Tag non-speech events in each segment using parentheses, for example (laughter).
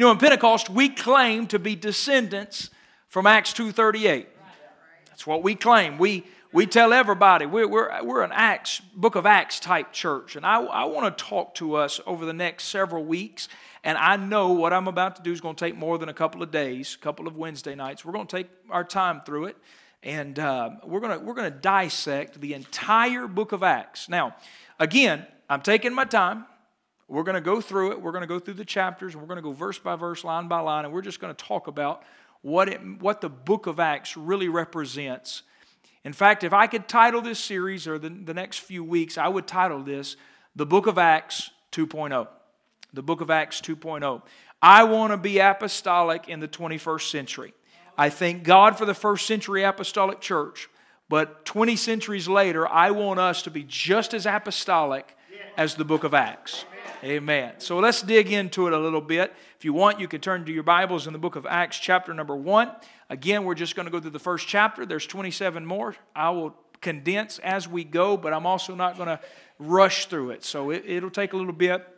You know, in Pentecost, we claim to be descendants from Acts 2.38. That's what we claim. We, we tell everybody we're, we're, we're an Acts, book of Acts type church. And I, I want to talk to us over the next several weeks. And I know what I'm about to do is going to take more than a couple of days, a couple of Wednesday nights. We're going to take our time through it. And uh, we're going we're going to dissect the entire book of Acts. Now, again, I'm taking my time. We're going to go through it. We're going to go through the chapters. We're going to go verse by verse, line by line, and we're just going to talk about what, it, what the book of Acts really represents. In fact, if I could title this series or the, the next few weeks, I would title this The Book of Acts 2.0. The Book of Acts 2.0. I want to be apostolic in the 21st century. I thank God for the first century apostolic church, but 20 centuries later, I want us to be just as apostolic as the book of Acts. Amen. So let's dig into it a little bit. If you want, you can turn to your Bibles in the book of Acts, chapter number one. Again, we're just going to go through the first chapter. There's 27 more. I will condense as we go, but I'm also not going to rush through it. So it, will take a little bit.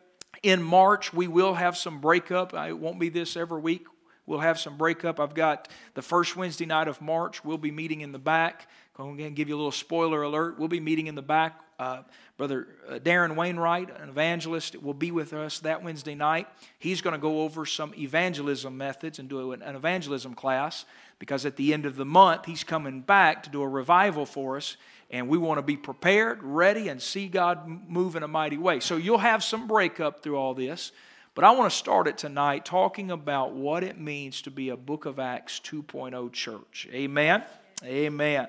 In March, we will have some breakup. It won't be this every week. We'll have some breakup. I've got the first Wednesday night of March. We'll be meeting in the back. Going to give you a little spoiler alert. We'll be meeting in the back. Uh, Brother uh, Darren Wainwright, an evangelist, will be with us that Wednesday night. He's going to go over some evangelism methods and do an evangelism class because at the end of the month, he's coming back to do a revival for us. And we want to be prepared, ready, and see God move in a mighty way. So you'll have some breakup through all this. But I want to start it tonight talking about what it means to be a Book of Acts 2.0 church. Amen. Amen.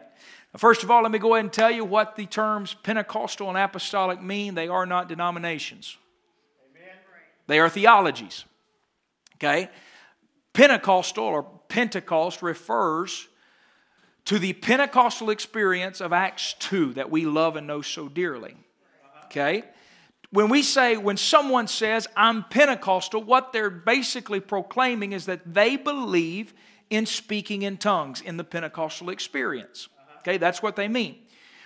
First of all, let me go ahead and tell you what the terms Pentecostal and apostolic mean. They are not denominations, Amen. they are theologies. Okay? Pentecostal or Pentecost refers to the Pentecostal experience of Acts 2 that we love and know so dearly. Okay? When we say, when someone says, I'm Pentecostal, what they're basically proclaiming is that they believe in speaking in tongues in the Pentecostal experience. Okay, that's what they mean.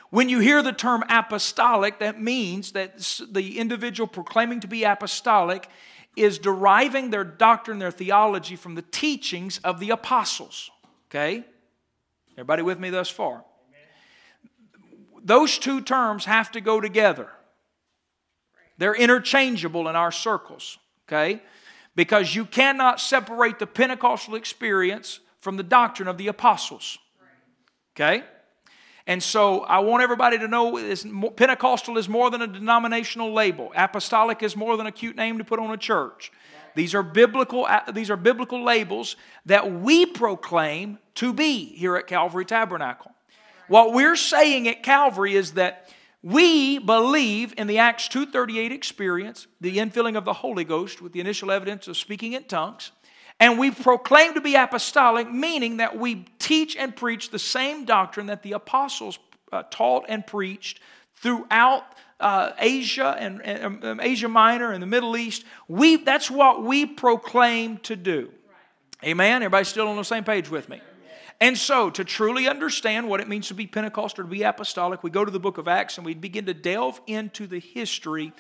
When you hear the term apostolic, that means that the individual proclaiming to be apostolic is deriving their doctrine, their theology from the teachings of the apostles. Okay? Everybody with me thus far? Those two terms have to go together. They're interchangeable in our circles, okay? Because you cannot separate the Pentecostal experience from the doctrine of the apostles, okay? And so I want everybody to know Pentecostal is more than a denominational label. Apostolic is more than a cute name to put on a church. These are biblical, these are biblical labels that we proclaim to be here at Calvary Tabernacle. What we're saying at Calvary is that we believe in the Acts 2:38 experience, the infilling of the Holy Ghost with the initial evidence of speaking in tongues. And we proclaim to be apostolic, meaning that we teach and preach the same doctrine that the apostles uh, taught and preached throughout uh, Asia and, and um, Asia Minor and the Middle East. We, that's what we proclaim to do. Amen? Everybody still on the same page with me? And so, to truly understand what it means to be Pentecostal, to be apostolic, we go to the book of Acts and we begin to delve into the history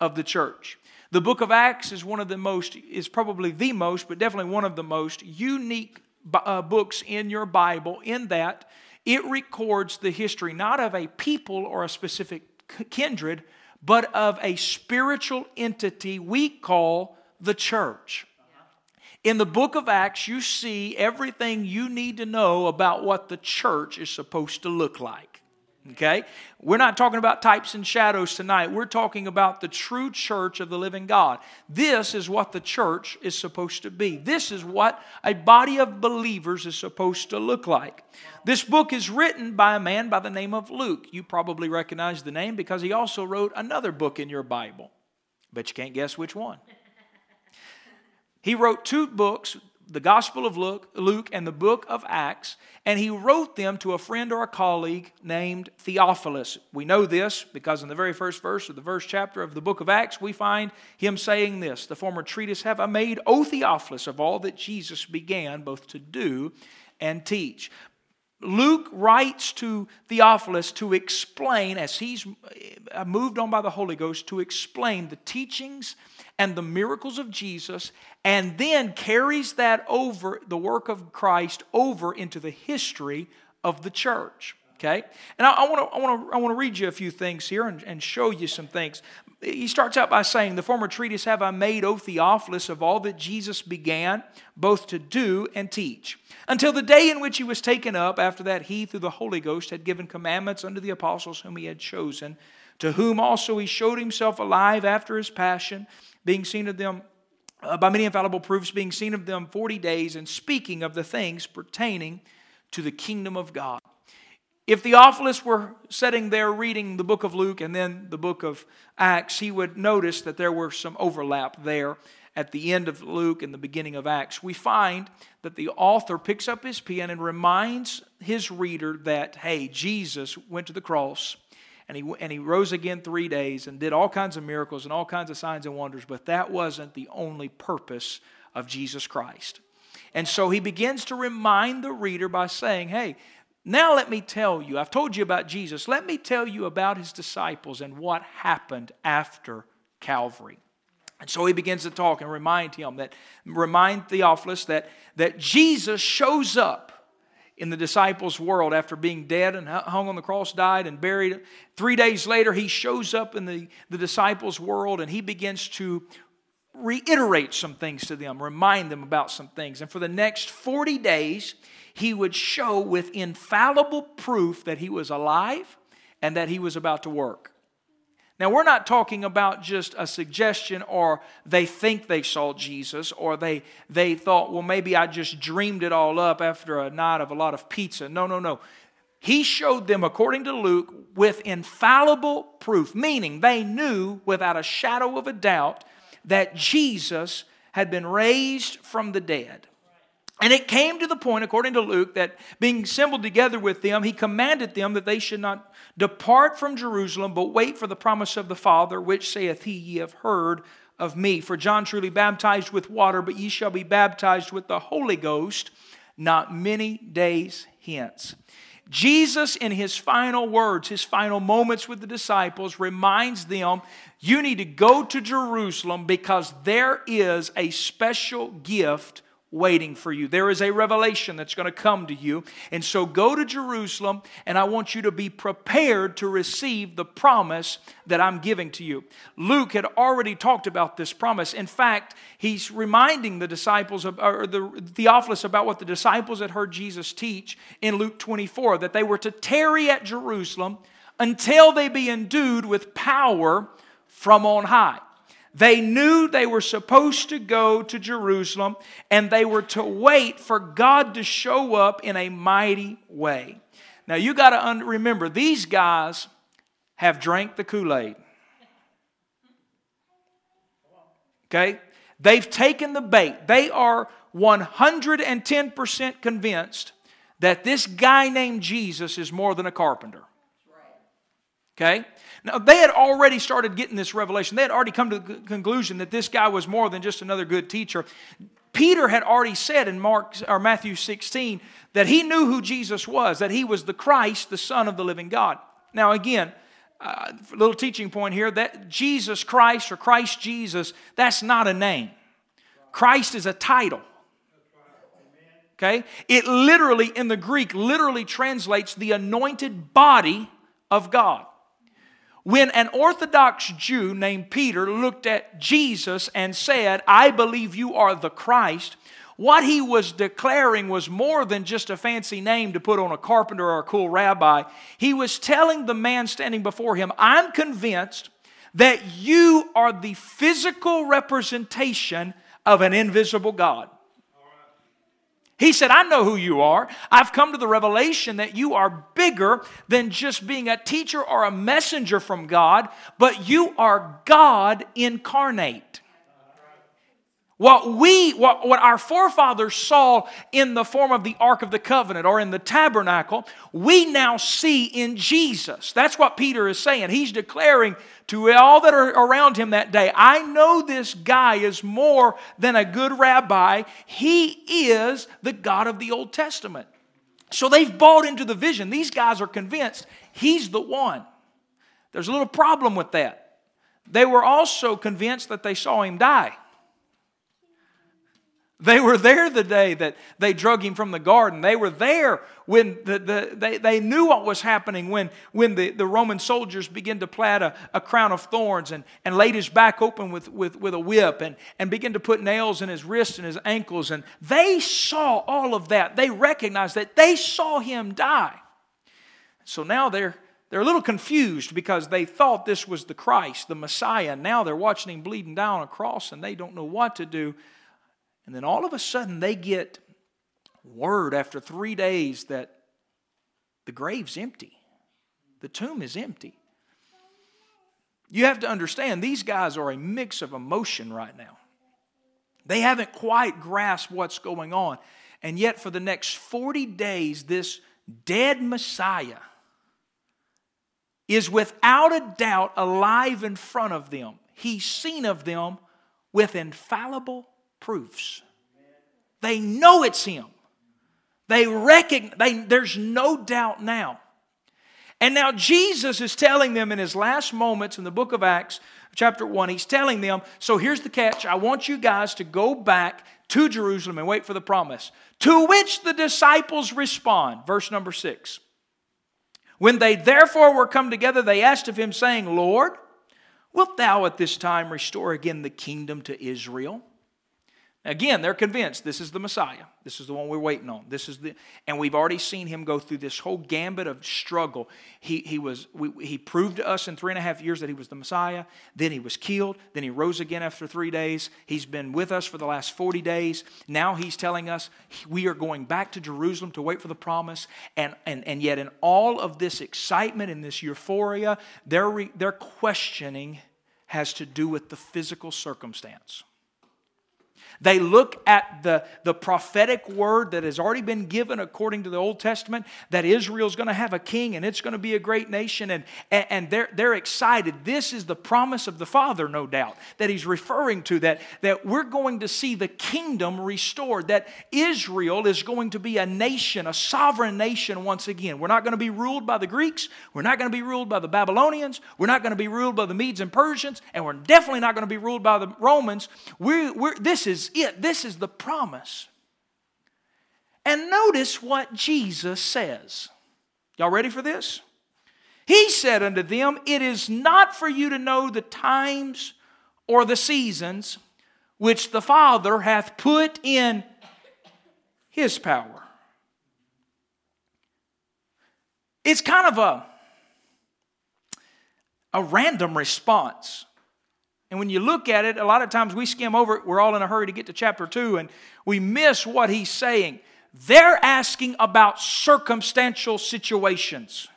of the church. The book of Acts is one of the most, is probably the most, but definitely one of the most unique uh, books in your Bible in that it records the history not of a people or a specific kindred, but of a spiritual entity we call the church. In the book of Acts, you see everything you need to know about what the church is supposed to look like. Okay? We're not talking about types and shadows tonight. We're talking about the true church of the living God. This is what the church is supposed to be. This is what a body of believers is supposed to look like. This book is written by a man by the name of Luke. You probably recognize the name because he also wrote another book in your Bible. But you can't guess which one. He wrote two books the Gospel of Luke, Luke and the book of Acts, and he wrote them to a friend or a colleague named Theophilus. We know this because in the very first verse of the first chapter of the book of Acts, we find him saying this The former treatise have I made, O Theophilus, of all that Jesus began both to do and teach. Luke writes to Theophilus to explain, as he's uh, moved on by the Holy Ghost, to explain the teachings and the miracles of Jesus, and then carries that over, the work of Christ, over into the history of the church. Okay? And I, want to I wanna, I wanna read you a few things here and, and show you some things. He starts out by saying, The former treatise have I made, O Theophilus, of all that Jesus began, both to do and teach, until the day in which he was taken up. After that, he, through the Holy Ghost, had given commandments unto the apostles whom he had chosen, to whom also he showed himself alive after his passion, being seen of them uh, by many infallible proofs, being seen of them forty days, and speaking of the things pertaining to the kingdom of God. If Theophilus were sitting there reading the book of Luke and then the book of Acts, he would notice that there were some overlap there at the end of Luke and the beginning of Acts. We find that the author picks up his pen and reminds his reader that, hey, Jesus went to the cross and he, and he rose again three days and did all kinds of miracles and all kinds of signs and wonders, but that wasn't the only purpose of Jesus Christ. And so he begins to remind the reader by saying, hey, now, let me tell you, I've told you about Jesus. Let me tell you about his disciples and what happened after Calvary. And so he begins to talk and remind him that, remind Theophilus that, that Jesus shows up in the disciples' world after being dead and hung on the cross, died and buried. Three days later, he shows up in the, the disciples' world and he begins to reiterate some things to them, remind them about some things. And for the next 40 days, he would show with infallible proof that he was alive and that he was about to work. Now, we're not talking about just a suggestion or they think they saw Jesus or they, they thought, well, maybe I just dreamed it all up after a night of a lot of pizza. No, no, no. He showed them, according to Luke, with infallible proof, meaning they knew without a shadow of a doubt that Jesus had been raised from the dead. And it came to the point, according to Luke, that being assembled together with them, he commanded them that they should not depart from Jerusalem, but wait for the promise of the Father, which saith he, Ye have heard of me. For John truly baptized with water, but ye shall be baptized with the Holy Ghost not many days hence. Jesus, in his final words, his final moments with the disciples, reminds them you need to go to Jerusalem because there is a special gift waiting for you. There is a revelation that's going to come to you. And so go to Jerusalem, and I want you to be prepared to receive the promise that I'm giving to you. Luke had already talked about this promise. In fact, he's reminding the disciples, of, or the Theophilus, about what the disciples had heard Jesus teach in Luke 24 that they were to tarry at Jerusalem until they be endued with power from on high. They knew they were supposed to go to Jerusalem and they were to wait for God to show up in a mighty way. Now you got to remember, these guys have drank the Kool Aid. Okay? They've taken the bait. They are 110% convinced that this guy named Jesus is more than a carpenter. Okay? Now, they had already started getting this revelation. They had already come to the conclusion that this guy was more than just another good teacher. Peter had already said in Mark or Matthew 16 that he knew who Jesus was, that he was the Christ, the Son of the living God. Now, again, uh, a little teaching point here that Jesus Christ or Christ Jesus, that's not a name. Christ is a title. Okay? It literally, in the Greek, literally translates the anointed body of God. When an Orthodox Jew named Peter looked at Jesus and said, I believe you are the Christ, what he was declaring was more than just a fancy name to put on a carpenter or a cool rabbi. He was telling the man standing before him, I'm convinced that you are the physical representation of an invisible God. He said, I know who you are. I've come to the revelation that you are bigger than just being a teacher or a messenger from God, but you are God incarnate. What we, what, what our forefathers saw in the form of the Ark of the Covenant or in the tabernacle, we now see in Jesus. That's what Peter is saying. He's declaring to all that are around him that day, I know this guy is more than a good rabbi. He is the God of the Old Testament. So they've bought into the vision. These guys are convinced he's the one. There's a little problem with that. They were also convinced that they saw him die. They were there the day that they drug him from the garden. They were there when the, the, they, they knew what was happening when, when the, the Roman soldiers began to plat a, a crown of thorns and, and laid his back open with, with, with a whip and, and began to put nails in his wrists and his ankles. And they saw all of that. They recognized that they saw him die. So now they're, they're a little confused because they thought this was the Christ, the Messiah. Now they're watching him bleeding down a cross and they don't know what to do. And then all of a sudden they get word after three days that the grave's empty, the tomb is empty. You have to understand, these guys are a mix of emotion right now. They haven't quite grasped what's going on. And yet, for the next 40 days, this dead Messiah is without a doubt alive in front of them. He's seen of them with infallible proofs. They know it's him. They recognize, they, there's no doubt now. And now Jesus is telling them in his last moments in the book of Acts, chapter 1, he's telling them, so here's the catch. I want you guys to go back to Jerusalem and wait for the promise. To which the disciples respond. Verse number 6. When they therefore were come together, they asked of him, saying, Lord, wilt thou at this time restore again the kingdom to Israel? Again, they're convinced this is the Messiah. This is the one we're waiting on. This is the, and we've already seen him go through this whole gambit of struggle. He, he, was, we, he proved to us in three and a half years that he was the Messiah. Then he was killed. Then he rose again after three days. He's been with us for the last 40 days. Now he's telling us we are going back to Jerusalem to wait for the promise. And, and, and yet, in all of this excitement and this euphoria, their, re, their questioning has to do with the physical circumstance. They look at the, the prophetic word that has already been given according to the Old Testament that Israel's going to have a king and it's going to be a great nation, and, and they're, they're excited. This is the promise of the Father, no doubt, that he's referring to, that, that we're going to see the kingdom restored, that Israel is going to be a nation, a sovereign nation once again. We're not going to be ruled by the Greeks, we're not going to be ruled by the Babylonians, we're not going to be ruled by the Medes and Persians, and we're definitely not going to be ruled by the Romans. We're, we're, this is it. This is the promise. And notice what Jesus says. Y'all ready for this? He said unto them, It is not for you to know the times or the seasons which the Father hath put in His power. It's kind of a, a random response. And when you look at it, a lot of times we skim over it. We're all in a hurry to get to chapter 2 and we miss what he's saying. They're asking about circumstantial situations.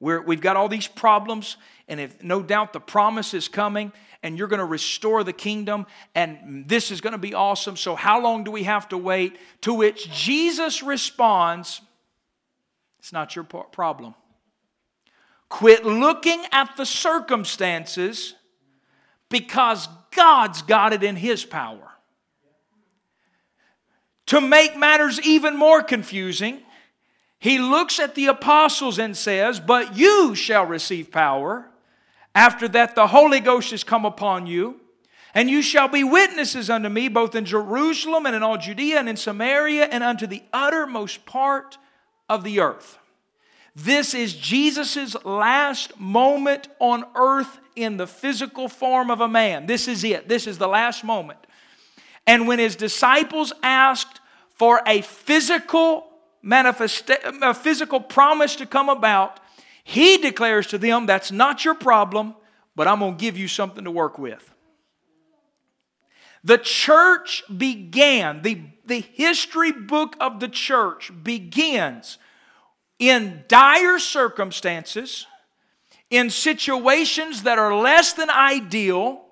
we have got all these problems, and if no doubt the promise is coming, and you're going to restore the kingdom, and this is going to be awesome. So, how long do we have to wait? To which Jesus responds, It's not your problem. Quit looking at the circumstances because God's got it in His power. To make matters even more confusing, he looks at the apostles and says, But you shall receive power. After that, the Holy Ghost has come upon you, and you shall be witnesses unto me both in Jerusalem and in all Judea and in Samaria and unto the uttermost part of the earth. This is Jesus' last moment on earth in the physical form of a man. This is it. This is the last moment. And when his disciples asked for a physical manifestation, a physical promise to come about, he declares to them, That's not your problem, but I'm going to give you something to work with. The church began, the, the history book of the church begins in dire circumstances, in situations that are less than ideal,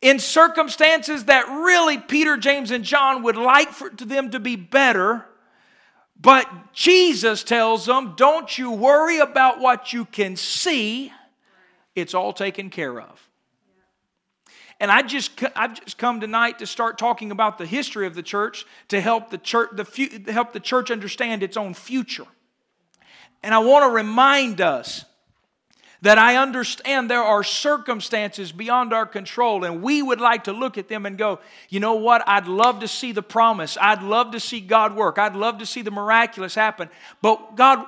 in circumstances that really Peter, James, and John would like for them to be better. But Jesus tells them, don't you worry about what you can see, it's all taken care of. And I just, I've just come tonight to start talking about the history of the church to help the church, the, help the church understand its own future. And I want to remind us that I understand there are circumstances beyond our control, and we would like to look at them and go, you know what? I'd love to see the promise. I'd love to see God work. I'd love to see the miraculous happen. But God,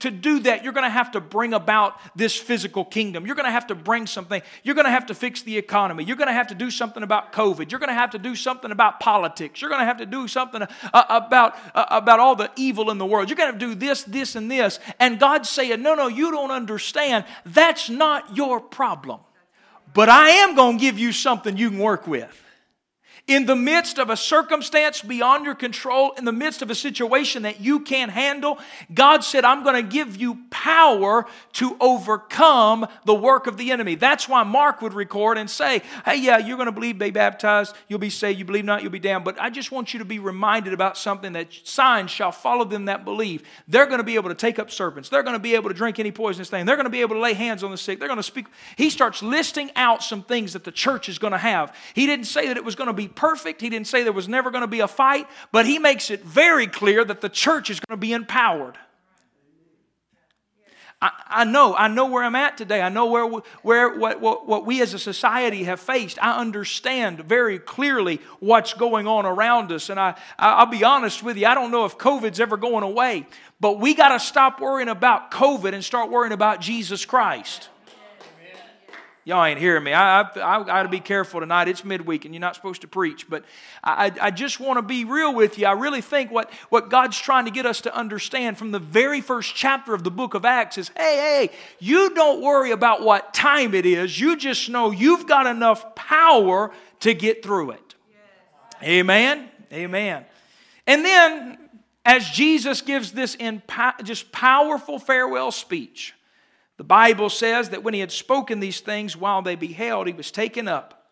to do that, you're going to have to bring about this physical kingdom. You're going to have to bring something. You're going to have to fix the economy. You're going to have to do something about COVID. You're going to have to do something about politics. You're going to have to do something uh, about, uh, about all the evil in the world. You're going to do this, this, and this. And God's saying, no, no, you don't understand. That's not your problem. But I am going to give you something you can work with in the midst of a circumstance beyond your control, in the midst of a situation that you can't handle, God said, I'm going to give you power to overcome the work of the enemy. That's why Mark would record and say, Hey, yeah, you're going to believe, be baptized, you'll be saved, you believe not, you'll be damned. But I just want you to be reminded about something that signs shall follow them that believe. They're going to be able to take up serpents, they're going to be able to drink any poisonous thing, they're going to be able to lay hands on the sick, they're going to speak. He starts listing out some things that the church is going to have. He didn't say that it was going to be perfect. He didn't say there was never going to be a fight, but he makes it very clear that the church is going to be empowered. I, I know, I know where I'm at today. I know where, where what, what, what we as a society have faced. I understand very clearly what's going on around us. And I, I'll be honest with you, I don't know if COVID's ever going away, but we got to stop worrying about COVID and start worrying about Jesus Christ. Y'all ain't hearing me. I, I, I got to be careful tonight. It's midweek and you're not supposed to preach. But I, I just want to be real with you. I really think what, what God's trying to get us to understand from the very first chapter of the book of Acts is hey, hey, you don't worry about what time it is. You just know you've got enough power to get through it. Yes. Amen. Amen. And then, as Jesus gives this in just powerful farewell speech, the Bible says that when he had spoken these things while they beheld, he was taken up,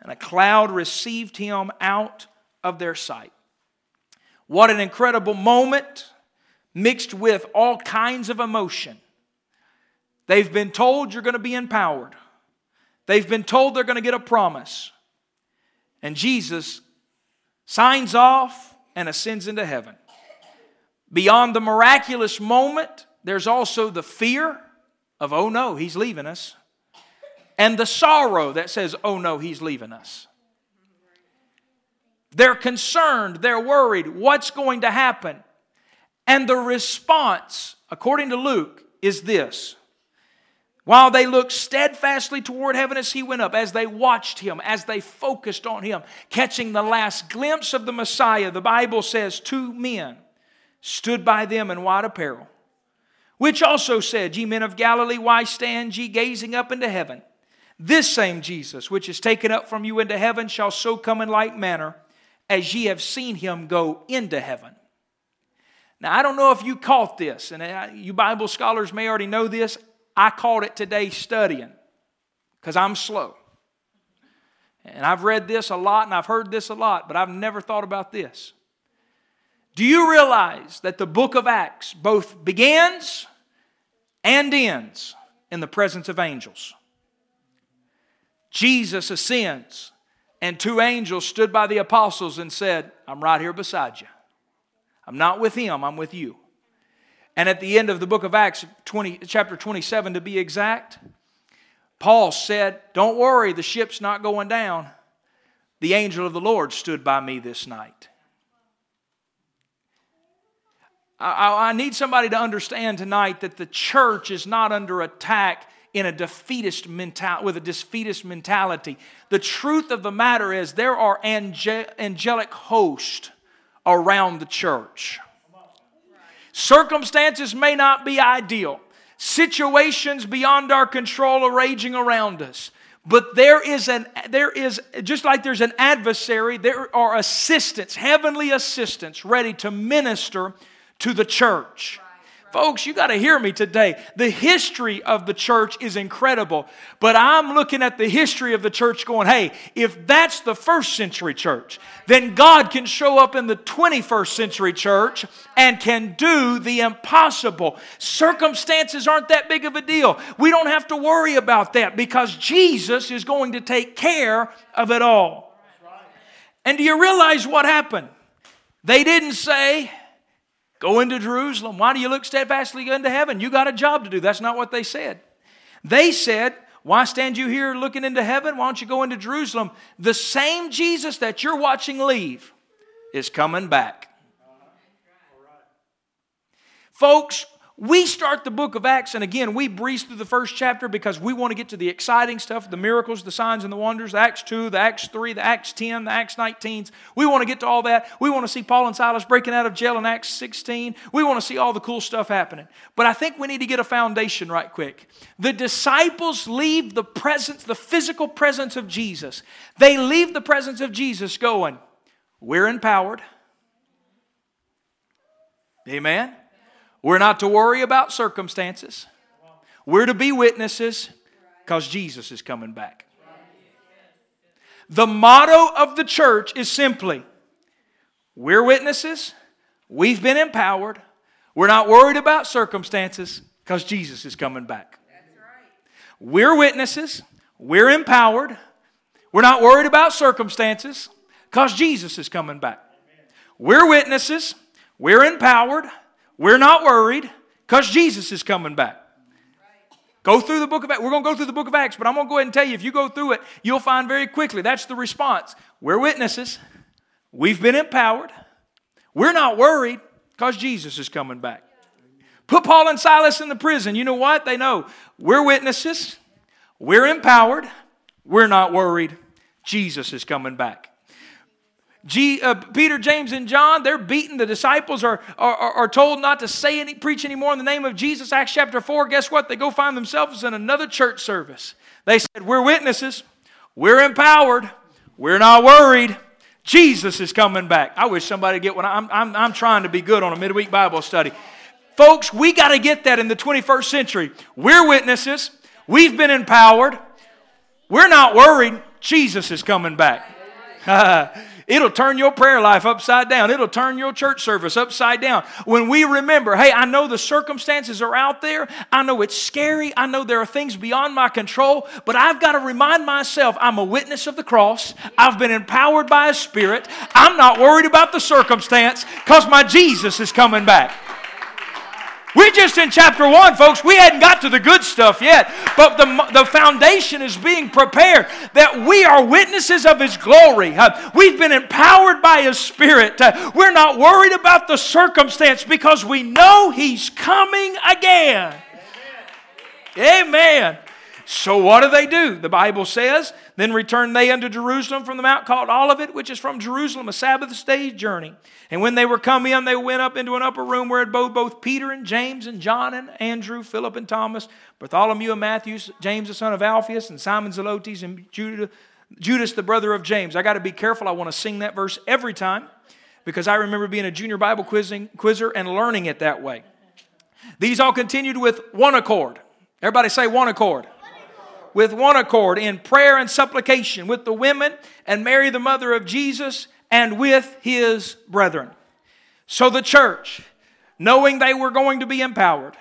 and a cloud received him out of their sight. What an incredible moment, mixed with all kinds of emotion. They've been told you're going to be empowered, they've been told they're going to get a promise. And Jesus signs off and ascends into heaven. Beyond the miraculous moment, there's also the fear of, oh no, he's leaving us, and the sorrow that says, oh no, he's leaving us. They're concerned, they're worried, what's going to happen? And the response, according to Luke, is this. While they looked steadfastly toward heaven as he went up, as they watched him, as they focused on him, catching the last glimpse of the Messiah, the Bible says two men stood by them in white apparel which also said, Ye men of Galilee, why stand ye gazing up into heaven? This same Jesus, which is taken up from you into heaven, shall so come in like manner as ye have seen him go into heaven. Now, I don't know if you caught this, and uh, you Bible scholars may already know this. I caught it today studying because I'm slow. And I've read this a lot and I've heard this a lot, but I've never thought about this. Do you realize that the book of Acts both begins and ends in the presence of angels. Jesus ascends, and two angels stood by the apostles and said, I'm right here beside you. I'm not with him, I'm with you. And at the end of the book of Acts, 20, chapter 27 to be exact, Paul said, Don't worry, the ship's not going down. The angel of the Lord stood by me this night. I, I need somebody to understand tonight that the church is not under attack in a defeatist mentality with a defeatist mentality. The truth of the matter is there are ange- angelic hosts around the church. Circumstances may not be ideal. Situations beyond our control are raging around us. But there is an there is just like there's an adversary, there are assistants, heavenly assistants ready to minister to the church. Folks, you got to hear me today. The history of the church is incredible, but I'm looking at the history of the church going, hey, if that's the first century church, then God can show up in the 21st century church and can do the impossible. Circumstances aren't that big of a deal. We don't have to worry about that because Jesus is going to take care of it all. And do you realize what happened? They didn't say, Go into Jerusalem. Why do you look steadfastly into heaven? You got a job to do. That's not what they said. They said, Why stand you here looking into heaven? Why don't you go into Jerusalem? The same Jesus that you're watching leave is coming back. Folks, we start the book of Acts, and again, we breeze through the first chapter because we want to get to the exciting stuff the miracles, the signs, and the wonders, the Acts 2, the Acts 3, the Acts 10, the Acts 19s. We want to get to all that. We want to see Paul and Silas breaking out of jail in Acts 16. We want to see all the cool stuff happening. But I think we need to get a foundation right quick. The disciples leave the presence, the physical presence of Jesus. They leave the presence of Jesus going, We're empowered. Amen. We're not to worry about circumstances. We're to be witnesses because Jesus is coming back. The motto of the church is simply we're witnesses, we've been empowered, we're not worried about circumstances because Jesus is coming back. We're witnesses, we're empowered, we're not worried about circumstances because Jesus is coming back. We're witnesses, we're empowered, we're not worried because Jesus is coming back. Go through the book of Acts. We're going to go through the book of Acts, but I'm going to go ahead and tell you if you go through it, you'll find very quickly that's the response. We're witnesses. We've been empowered. We're not worried because Jesus is coming back. Put Paul and Silas in the prison. You know what? They know we're witnesses. We're empowered. We're not worried. Jesus is coming back. G, uh, Peter, James, and John, they're beaten. The disciples are, are, are told not to say any, preach anymore in the name of Jesus. Acts chapter 4, guess what? They go find themselves in another church service. They said, We're witnesses. We're empowered. We're not worried. Jesus is coming back. I wish somebody get what I'm, I'm, I'm trying to be good on a midweek Bible study. Folks, we got to get that in the 21st century. We're witnesses. We've been empowered. We're not worried. Jesus is coming back. (laughs) It'll turn your prayer life upside down. It'll turn your church service upside down. When we remember, hey, I know the circumstances are out there. I know it's scary. I know there are things beyond my control, but I've got to remind myself I'm a witness of the cross. I've been empowered by a spirit. I'm not worried about the circumstance because my Jesus is coming back. We're just in chapter one, folks. We hadn't got to the good stuff yet, but the, the foundation is being prepared that we are witnesses of His glory. Uh, we've been empowered by His Spirit. Uh, we're not worried about the circumstance because we know He's coming again. Amen. Amen. So what do they do? The Bible says, Then returned they unto Jerusalem from the mount called Olivet, which is from Jerusalem, a Sabbath day's journey. And when they were come in, they went up into an upper room where both, both Peter and James and John and Andrew, Philip and Thomas, Bartholomew and Matthew, James the son of Alphaeus, and Simon Zelotes, and Judah, Judas the brother of James. I got to be careful. I want to sing that verse every time because I remember being a junior Bible quizzing, quizzer and learning it that way. These all continued with one accord. Everybody say one accord with one accord in prayer and supplication with the women and Mary, the mother of Jesus, and with his brethren. So the church, knowing they were going to be empowered,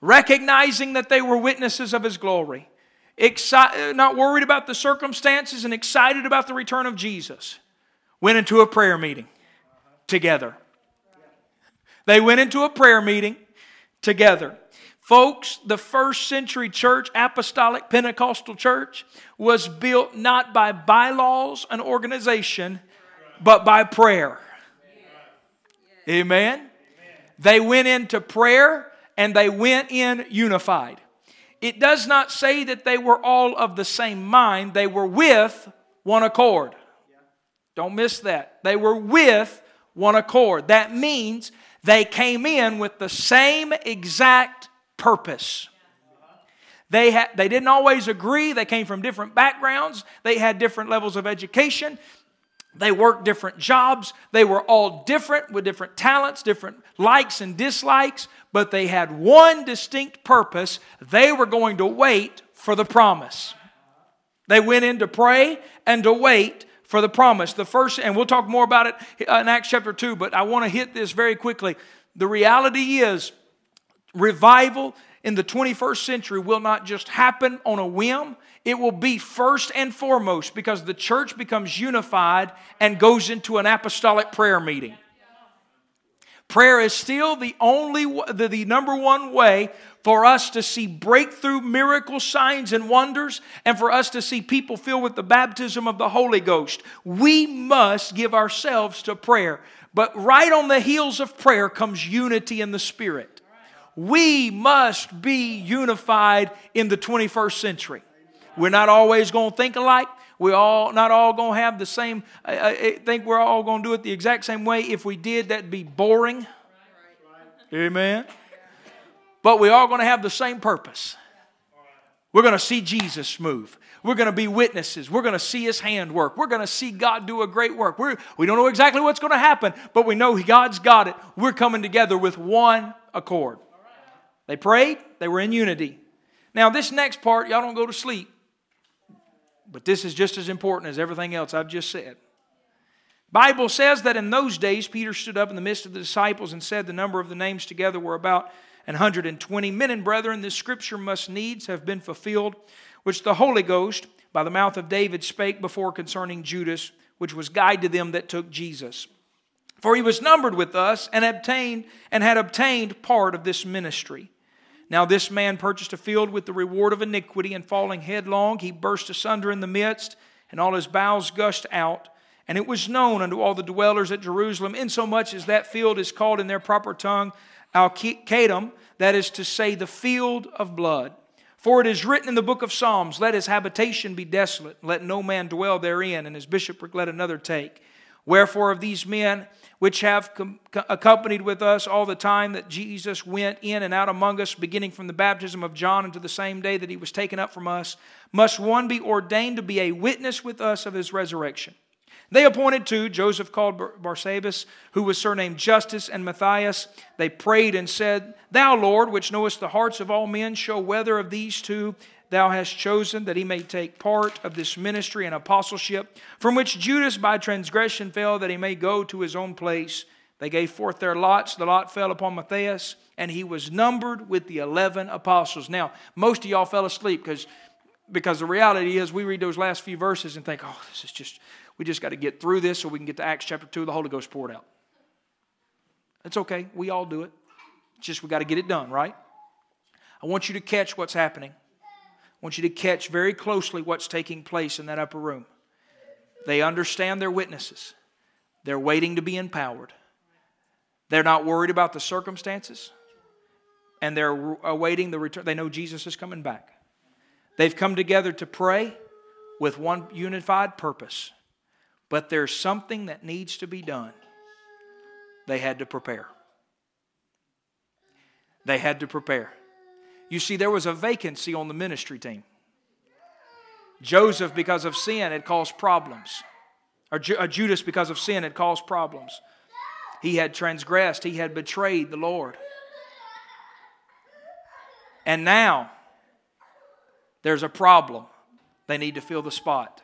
recognizing that they were witnesses of his glory, excited, not worried about the circumstances and excited about the return of Jesus, went into a prayer meeting together. They went into a prayer meeting together. Folks, the first century church, apostolic Pentecostal church, was built not by bylaws and organization, but by prayer. Amen? They went into prayer and they went in unified. It does not say that they were all of the same mind, they were with one accord. Don't miss that. They were with one accord. That means they came in with the same exact purpose. They, had, they didn't always agree. They came from different backgrounds. They had different levels of education. They worked different jobs. They were all different with different talents, different likes and dislikes, but they had one distinct purpose. They were going to wait for the promise. They went in to pray and to wait for the promise. The first, and we'll talk more about it in Acts chapter 2, but I want to hit this very quickly. The reality is, revival in the 21st century will not just happen on a whim, it will be first and foremost because the church becomes unified and goes into an apostolic prayer meeting. Prayer is still the only, the, the number one way for us to see breakthrough miracle signs and wonders and for us to see people filled with the baptism of the Holy Ghost. We must give ourselves to prayer. But right on the heels of prayer comes unity in the Spirit. We must be unified in the 21st century. We're not always going to think alike. We're all not all going to have the same. I, I think we're all going to do it the exact same way. If we did, that'd be boring. Amen. But we're all going to have the same purpose. We're going to see Jesus move. We're going to be witnesses. We're going to see His hand work. We're going to see God do a great work. We're, we don't know exactly what's going to happen, but we know God's got it. We're coming together with one accord. They prayed, they were in unity. Now, this next part, y'all don't go to sleep. But this is just as important as everything else I've just said. Bible says that in those days Peter stood up in the midst of the disciples and said the number of the names together were about 120 men and brethren this scripture must needs have been fulfilled which the Holy Ghost by the mouth of David spake before concerning Judas which was guide to them that took Jesus for he was numbered with us and obtained and had obtained part of this ministry now this man purchased a field with the reward of iniquity, and falling headlong, he burst asunder in the midst, and all his bowels gushed out. And it was known unto all the dwellers at Jerusalem, insomuch as that field is called in their proper tongue Aceldama, that is to say, the field of blood. For it is written in the book of Psalms, Let his habitation be desolate, let no man dwell therein, and his bishopric let another take. Wherefore, of these men which have com- accompanied with us all the time that Jesus went in and out among us, beginning from the baptism of John unto the same day that he was taken up from us, must one be ordained to be a witness with us of his resurrection. They appointed two, Joseph called Barsabas, who was surnamed Justus, and Matthias. They prayed and said, Thou, Lord, which knowest the hearts of all men, show whether of these two thou hast chosen that he may take part of this ministry and apostleship, from which Judas by transgression fell, that he may go to his own place. They gave forth their lots. The lot fell upon Matthias, and he was numbered with the 11 apostles. Now, most of y'all fell asleep because because the reality is we read those last few verses and think, oh, this is just, we just got to get through this so we can get to Acts chapter 2, the Holy Ghost poured out. That's okay. We all do it. It's just we got to get it done, right? I want you to catch what's happening. Want you to catch very closely what's taking place in that upper room. They understand their witnesses, they're waiting to be empowered. They're not worried about the circumstances, and they're awaiting the return. They know Jesus is coming back. They've come together to pray with one unified purpose, but there's something that needs to be done. They had to prepare. They had to prepare. You see, there was a vacancy on the ministry team. Joseph, because of sin, had caused problems. Or Judas, because of sin, had caused problems. He had transgressed, he had betrayed the Lord. And now, there's a problem. They need to fill the spot.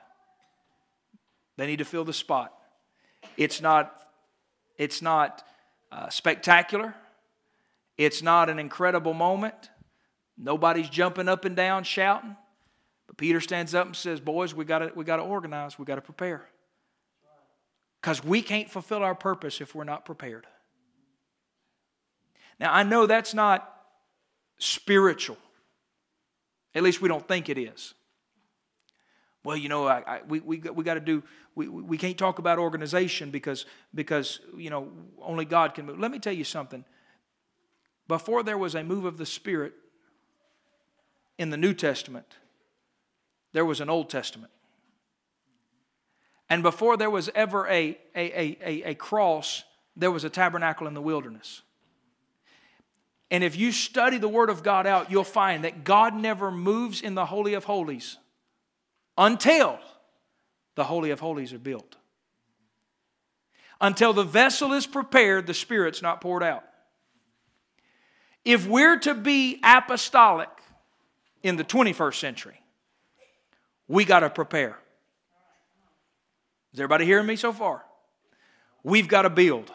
They need to fill the spot. It's not, it's not uh, spectacular. It's not an incredible moment. Nobody's jumping up and down shouting. But Peter stands up and says, Boys, we got to we got to organize, we got to prepare. Because we can't fulfill our purpose if we're not prepared. Now, I know that's not spiritual. At least we don't think it is. Well, you know, I, I, we, we, we got to do, we, we can't talk about organization because, because, you know, only God can move. Let me tell you something. Before there was a move of the Spirit, in the New Testament, there was an Old Testament. And before there was ever a, a, a, a, cross, there was a tabernacle in the wilderness. And if you study the Word of God out, you'll find that God never moves in the Holy of Holies until the Holy of Holies are built. Until the vessel is prepared, the Spirit's not poured out. If we're to be apostolic in the 21st century, we got to prepare. Is everybody hearing me so far? We've got to build.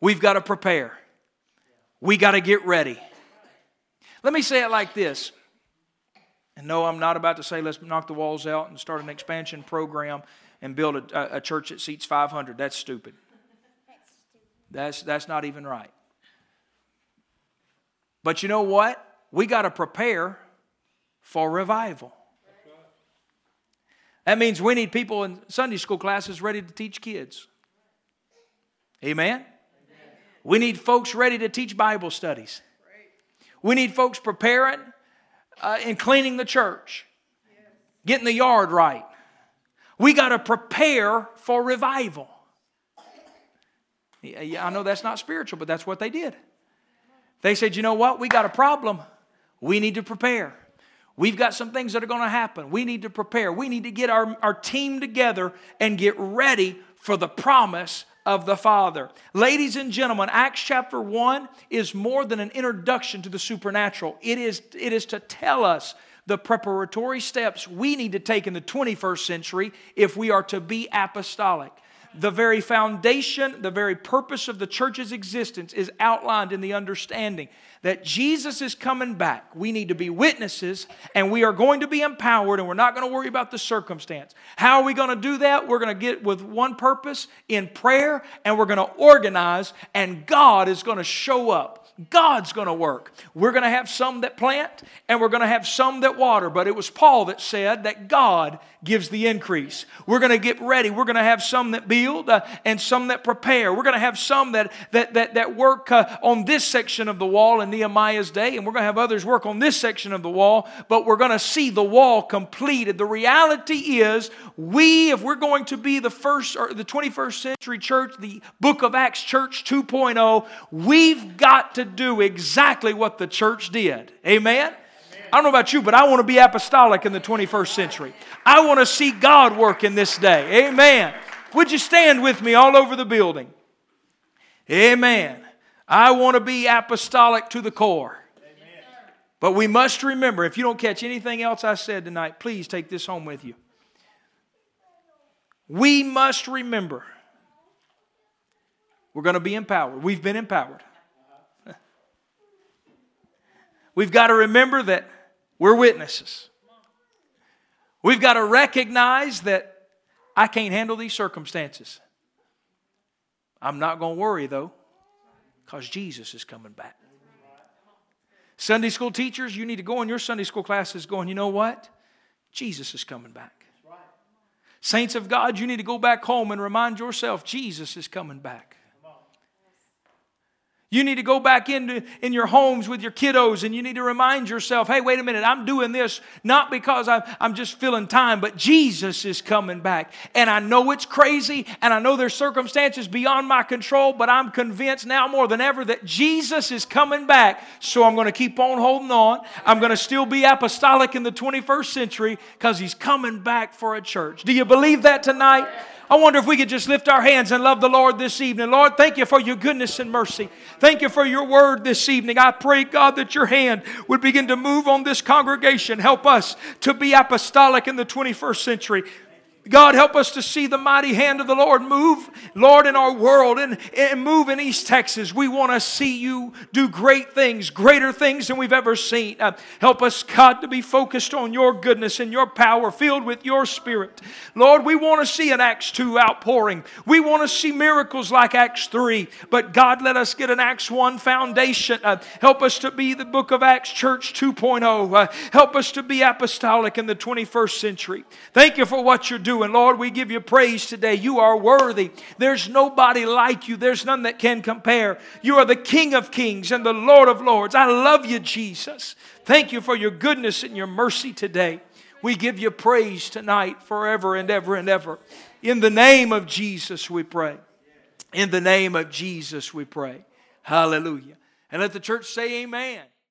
We've got to prepare. We got to get ready. Let me say it like this. And no, I'm not about to say let's knock the walls out and start an expansion program and build a, a church that seats 500. That's stupid. That's, that's not even right. But you know what? We got to prepare for revival. That means we need people in Sunday school classes ready to teach kids. Amen? Amen. We need folks ready to teach Bible studies. We need folks preparing uh, and cleaning the church, getting the yard right. We got to prepare for revival. Yeah, I know that's not spiritual, but that's what they did. They said, you know what? We got a problem. We need to prepare. We've got some things that are going to happen. We need to prepare. We need to get our, our team together and get ready for the promise of the Father. Ladies and gentlemen, Acts chapter 1 is more than an introduction to the supernatural, it is, it is to tell us the preparatory steps we need to take in the 21st century if we are to be apostolic. The very foundation, the very purpose of the church's existence is outlined in the understanding that Jesus is coming back. We need to be witnesses and we are going to be empowered and we're not going to worry about the circumstance. How are we going to do that? We're going to get with one purpose in prayer and we're going to organize and God is going to show up. God's going to work. We're going to have some that plant and we're going to have some that water, but it was Paul that said that God gives the increase. We're going to get ready. We're going to have some that build uh, and some that prepare. We're going to have some that that that, that work uh, on this section of the wall in Nehemiah's day, and we're going to have others work on this section of the wall, but we're going to see the wall completed. The reality is, we, if we're going to be the first or the 21st century church, the book of Acts church 2.0, we've got to do exactly what the church did. Amen? I don't know about you, but I want to be apostolic in the 21st century. I want to see God work in this day. Amen. Would you stand with me all over the building? Amen. I want to be apostolic to the core. Amen. But we must remember if you don't catch anything else I said tonight, please take this home with you. We must remember we're going to be empowered. We've been empowered. (laughs) We've got to remember that we're witnesses. We've got to recognize that I can't handle these circumstances. I'm not going to worry though, because Jesus is coming back. Sunday school teachers, you need to go in your Sunday school classes going, you know what? Jesus is coming back. Saints of God, you need to go back home and remind yourself Jesus is coming back. You need to go back into in your homes with your kiddos and you need to remind yourself, hey, wait a minute, I'm doing this not because I'm, I'm just filling time, but Jesus is coming back. And I know it's crazy and I know there's circumstances beyond my control, but I'm convinced now more than ever that Jesus is coming back. So I'm going to keep on holding on. I'm going to still be apostolic in the 21st century because he's coming back for a church. Do you believe that tonight? I wonder if we could just lift our hands and love the Lord this evening. Lord, thank you for your goodness and mercy. Thank you for your word this evening. I pray, God, that your hand would begin to move on this congregation. Help us to be apostolic in the 21st century. God, help us to see the mighty hand of the Lord move, Lord, in our world and, and move in East Texas. We want to see you do great things, greater things than we've ever seen. Uh, help us, God, to be focused on your goodness and your power, filled with your spirit. Lord, we want to see an Acts 2 outpouring. We want to see miracles like Acts 3. But God, let us get an Acts 1 foundation. Uh, help us to be the book of Acts Church 2.0. Uh, help us to be apostolic in the 21st century. Thank you for what you're doing and Lord, we give you praise today. You are worthy. There's nobody like you, there's none that can compare. You are the King of kings and the Lord of lords. I love you, Jesus. Thank you for your goodness and your mercy today. We give you praise tonight, forever and ever and ever. In the name of Jesus, we pray. In the name of Jesus, we pray. Hallelujah. And let the church say, Amen.